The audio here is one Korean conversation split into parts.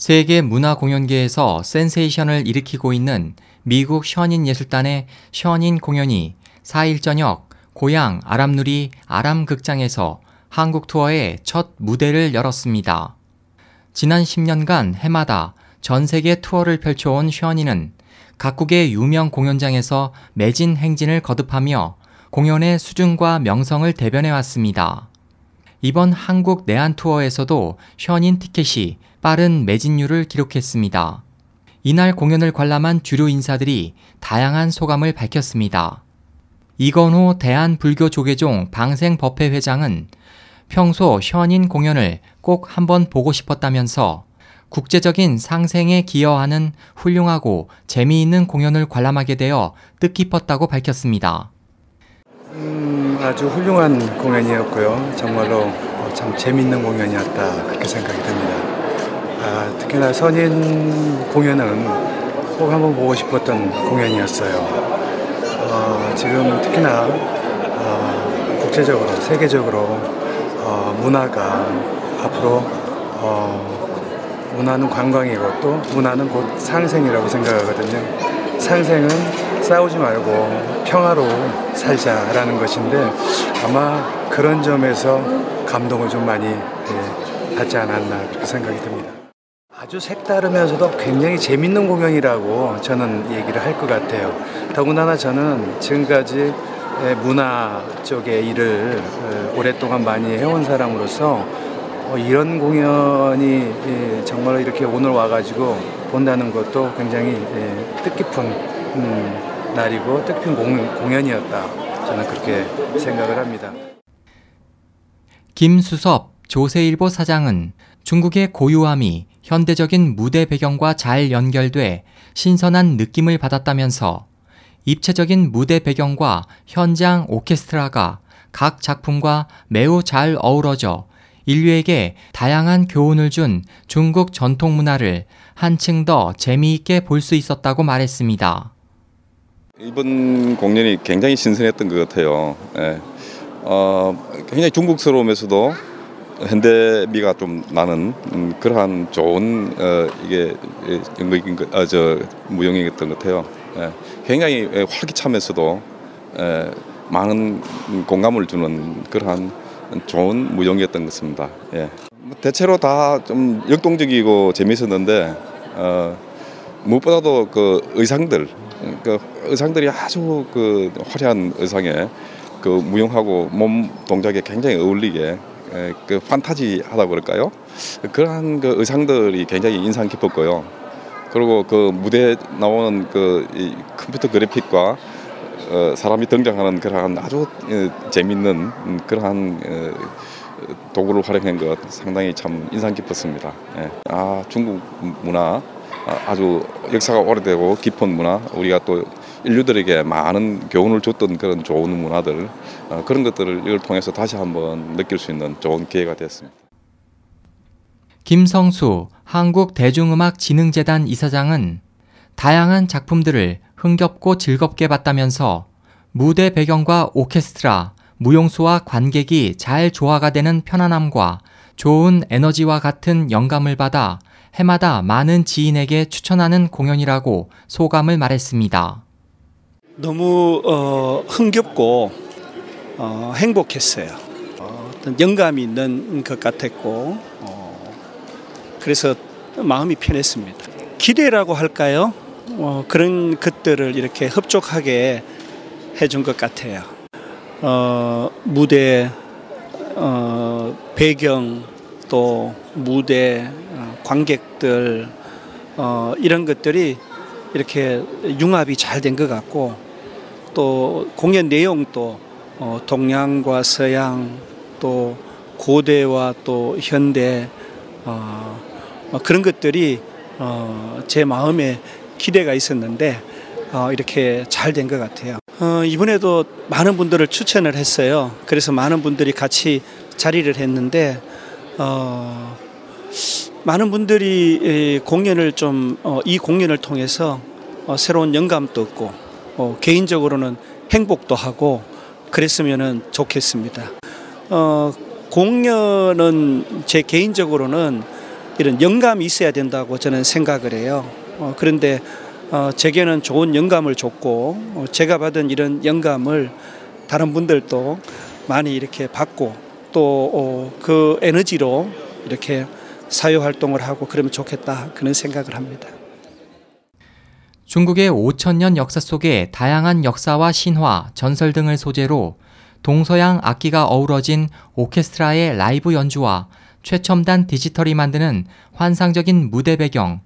세계 문화 공연계에서 센세이션을 일으키고 있는 미국 션인 예술단의 션인 공연이 4일 저녁 고향 아람누리 아람극장에서 한국 투어의 첫 무대를 열었습니다. 지난 10년간 해마다 전 세계 투어를 펼쳐온 션이는 각국의 유명 공연장에서 매진 행진을 거듭하며 공연의 수준과 명성을 대변해 왔습니다. 이번 한국 내한 투어에서도 션인 티켓이 빠른 매진율을 기록했습니다. 이날 공연을 관람한 주류 인사들이 다양한 소감을 밝혔습니다. 이건호 대한불교조계종 방생법회 회장은 평소 션인 공연을 꼭 한번 보고 싶었다면서 국제적인 상생에 기여하는 훌륭하고 재미있는 공연을 관람하게 되어 뜻깊었다고 밝혔습니다. 음, 아주 훌륭한 공연이었고요. 정말로 어, 참 재밌는 공연이었다 그렇게 생각이 듭니다. 아, 특히나 선인 공연은 꼭 한번 보고 싶었던 공연이었어요. 어, 지금 특히나 어, 국제적으로 세계적으로 어, 문화가 앞으로 어, 문화는 관광이고 또 문화는 곧 상생이라고 생각하거든요. 상생은 싸우지 말고 평화로 살자라는 것인데 아마 그런 점에서 감동을 좀 많이 예, 받지 않았나 그렇게 생각이 듭니다. 아주 색다르면서도 굉장히 재밌는 공연이라고 저는 얘기를 할 것 같아요. 더군다나 저는 지금까지 예, 문화 쪽의 일을 어, 오랫동안 많이 해온 사람으로서 어, 이런 공연이 예, 정말 이렇게 오늘 와가지고 본다는 것도 굉장히 예, 뜻깊은 음, 날이고 뜻깊은 공, 공연이었다. 저는 그렇게 생각을 합니다. 김수섭 조세일보 사장은 중국의 고유함이 현대적인 무대 배경과 잘 연결돼 신선한 느낌을 받았다면서 입체적인 무대 배경과 현장 오케스트라가 각 작품과 매우 잘 어우러져 인류에게 다양한 교훈을 준 중국 전통 문화를 한층 더 재미있게 볼 수 있었다고 말했습니다. 이번 공연이 굉장히 신선했던 것 같아요. 예. 어, 굉장히 중국스러우면서도 현대미가 좀 나는 음, 그러한 좋은 어, 이게 연극인 것, 아, 저 무용이었던 것 같아요. 예. 굉장히 활기차면서도 예, 많은 공감을 주는 그러한 좋은 무용이었던 것 같습니다. 예. 뭐 대체로 다 좀 역동적이고 재미있었는데 어, 무엇보다도 그 의상들, 그 의상들이 아주 그 화려한 의상에 그 무용하고 몸 동작에 굉장히 어울리게 에, 그 판타지하다 그럴까요? 그러한 그 의상들이 굉장히 인상 깊었고요. 그리고 그 무대에 나오는 그이 컴퓨터 그래픽과 어, 사람이 등장하는 그러한 아주 어, 재밌는 그러한 어, 도구를 활용한 것 상당히 참 인상 깊었습니다. 예. 아 중국 문화 아주 역사가 오래되고 깊은 문화 우리가 또 인류들에게 많은 교훈을 줬던 그런 좋은 문화들 그런 것들을 이걸 통해서 다시 한번 느낄 수 있는 좋은 기회가 되었습니다. 김성수 한국대중음악진흥재단 이사장은 다양한 작품들을 흥겹고 즐겁게 봤다면서 무대 배경과 오케스트라, 무용수와 관객이 잘 조화가 되는 편안함과 좋은 에너지와 같은 영감을 받아 해마다 많은 지인에게 추천하는 공연이라고 소감을 말했습니다. 너무 어, 흥겹고 어, 행복했어요. 어, 떤 영감이 있는 것 같았고 어, 그래서 마음이 편했습니다. 기대라고 할까요? 어, 그런 것들을 이렇게 흡족하게 해준 것 같아요. 어, 무대 어, 배경 또 무대 어, 관객들 어, 이런 것들이 이렇게 융합이 잘 된 것 같고 또 공연 내용도 어, 동양과 서양 또 고대와 또 현대 어, 어, 그런 것들이 어, 제 마음에 기대가 있었는데 어, 이렇게 잘 된 것 같아요. 어, 이번에도 많은 분들을 추천을 했어요. 그래서 많은 분들이 같이 자리를 했는데 어, 많은 분들이 공연을 좀이 어, 공연을 통해서 어, 새로운 영감도 얻고 어, 개인적으로는 행복도 하고 그랬으면 좋겠습니다. 어, 공연은 제 개인적으로는 이런 영감이 있어야 된다고 저는 생각을 해요. 어, 그런데 어, 제게는 좋은 영감을 줬고 어, 제가 받은 이런 영감을 다른 분들도 많이 이렇게 받고 또 그 에너지로 이렇게 사회 활동을 하고 그러면 좋겠다 그런 생각을 합니다. 중국의 5천년 역사 속의 다양한 역사와 신화, 전설 등을 소재로 동서양 악기가 어우러진 오케스트라의 라이브 연주와 최첨단 디지털이 만드는 환상적인 무대 배경,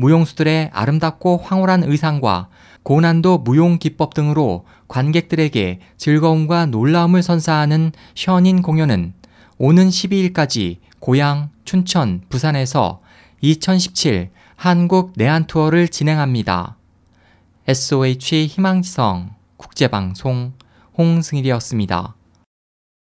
무용수들의 아름답고 황홀한 의상과 고난도 무용 기법 등으로 관객들에게 즐거움과 놀라움을 선사하는 션인 공연은 오는 12일까지 고향, 춘천, 부산에서 2017 한국 내한 투어를 진행합니다. SOH 희망지성 국제방송 홍승일이었습니다.